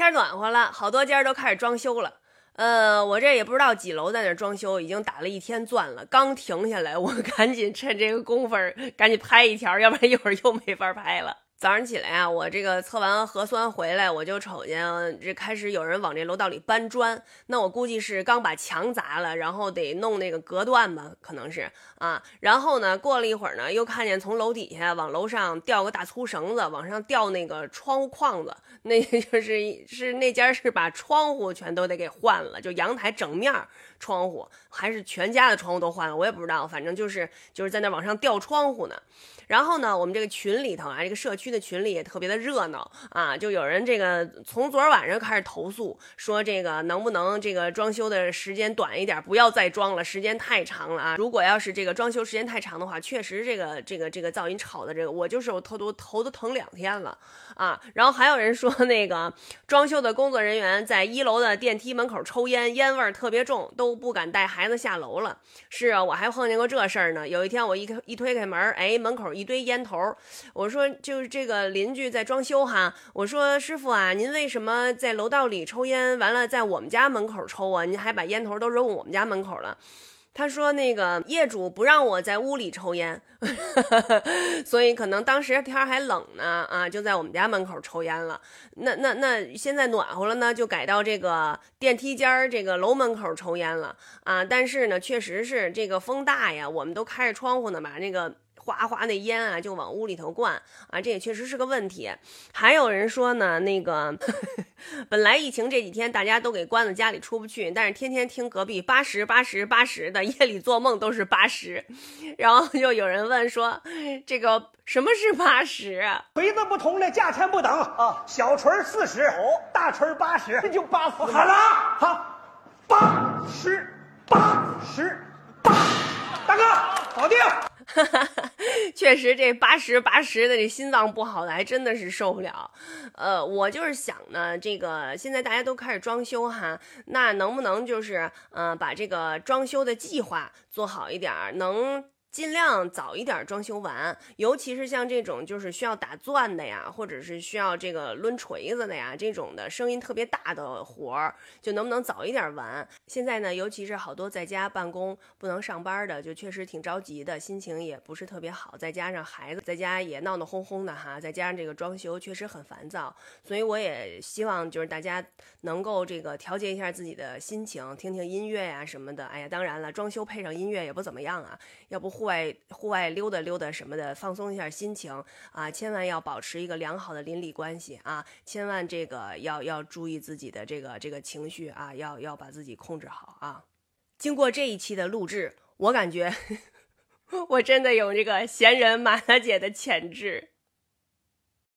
天暖和了，好多家都开始装修了。呃，我这也不知道几楼在那装修，已经打了一天钻了，刚停下来，我赶紧趁这个功夫赶紧拍一条，要不然一会儿又没法拍了。早上起来啊，我这个测完核酸回来，我就瞅见这开始有人往这楼道里搬砖。那我估计是刚把墙砸了，然后得弄那个隔断吧，可能是啊。然后呢，过了一会儿呢，又看见从楼底下往楼上吊个大粗绳子，往上吊那个窗户框子。那 就是是那家是把窗户全都得给换了，就阳台整面窗户还是全家的窗户都换了，我也不知道，反正就是就是在那往上吊窗户呢。然后呢，我们这个群里头啊，这个社区的群里也特别的热闹啊，就有人这个从昨晚上开始投诉，说这个能不能这个装修的时间短一点，不要再装了，时间太长了啊！如果要是这个装修时间太长的话，确实这个这个这个噪音吵的这个，我就是我头都头都疼两天了啊！然后还有人说那个装修的工作人员在一楼的电梯门口抽烟，烟味儿特别重，都不敢带孩子下楼了。是啊，我还碰见过这事儿呢。有一天我一开一推开门，哎，门口。一堆烟头，我说就是这这个邻居在装修哈，我说师傅啊，您为什么在楼道里抽烟，完了在我们家门口抽啊？您还把烟头都扔我们家门口了。他说那个业主不让我在屋里抽烟，所以可能当时天还冷呢啊，就在我们家门口抽烟了。那那那现在暖和了呢，就改到这个电梯间儿这个楼门口抽烟了啊。但是呢，确实是这个风大呀，我们都开着窗户呢，把那个。哗哗那烟啊，就往屋里头灌啊，这也确实是个问题。还有人说呢，那个 本来疫情这几天大家都给关在家里出不去，但是天天听隔壁八十八十八十的，夜里做梦都是八十。然后就有人问说，这个什么是八十啊？锤子不同的价钱不等啊，小锤四十，哦，大锤八十，这就八十。好了，好，八十八十八，大哥，搞定。确实，这八十八十的这心脏不好的还真的是受不了。呃，我就是想呢，这个现在大家都开始装修哈，那能不能就是嗯，把这个装修的计划做好一点儿，能。尽量早一点装修完，尤其是像这种就是需要打钻的呀，或者是需要这个抡锤子的呀，这种的声音特别大的活儿，就能不能早一点完？现在呢，尤其是好多在家办公不能上班的，就确实挺着急的，心情也不是特别好，再加上孩子在家也闹闹哄哄的哈，再加上这个装修确实很烦躁，所以我也希望就是大家能够这个调节一下自己的心情，听听音乐呀什么的。哎呀，当然了，装修配上音乐也不怎么样啊，要不。户外户外溜达溜达什么的，放松一下心情啊！千万要保持一个良好的邻里关系啊！千万这个要要注意自己的这个这个情绪啊！要要把自己控制好啊！经过这一期的录制，我感觉 我真的有这个闲人马大姐的潜质。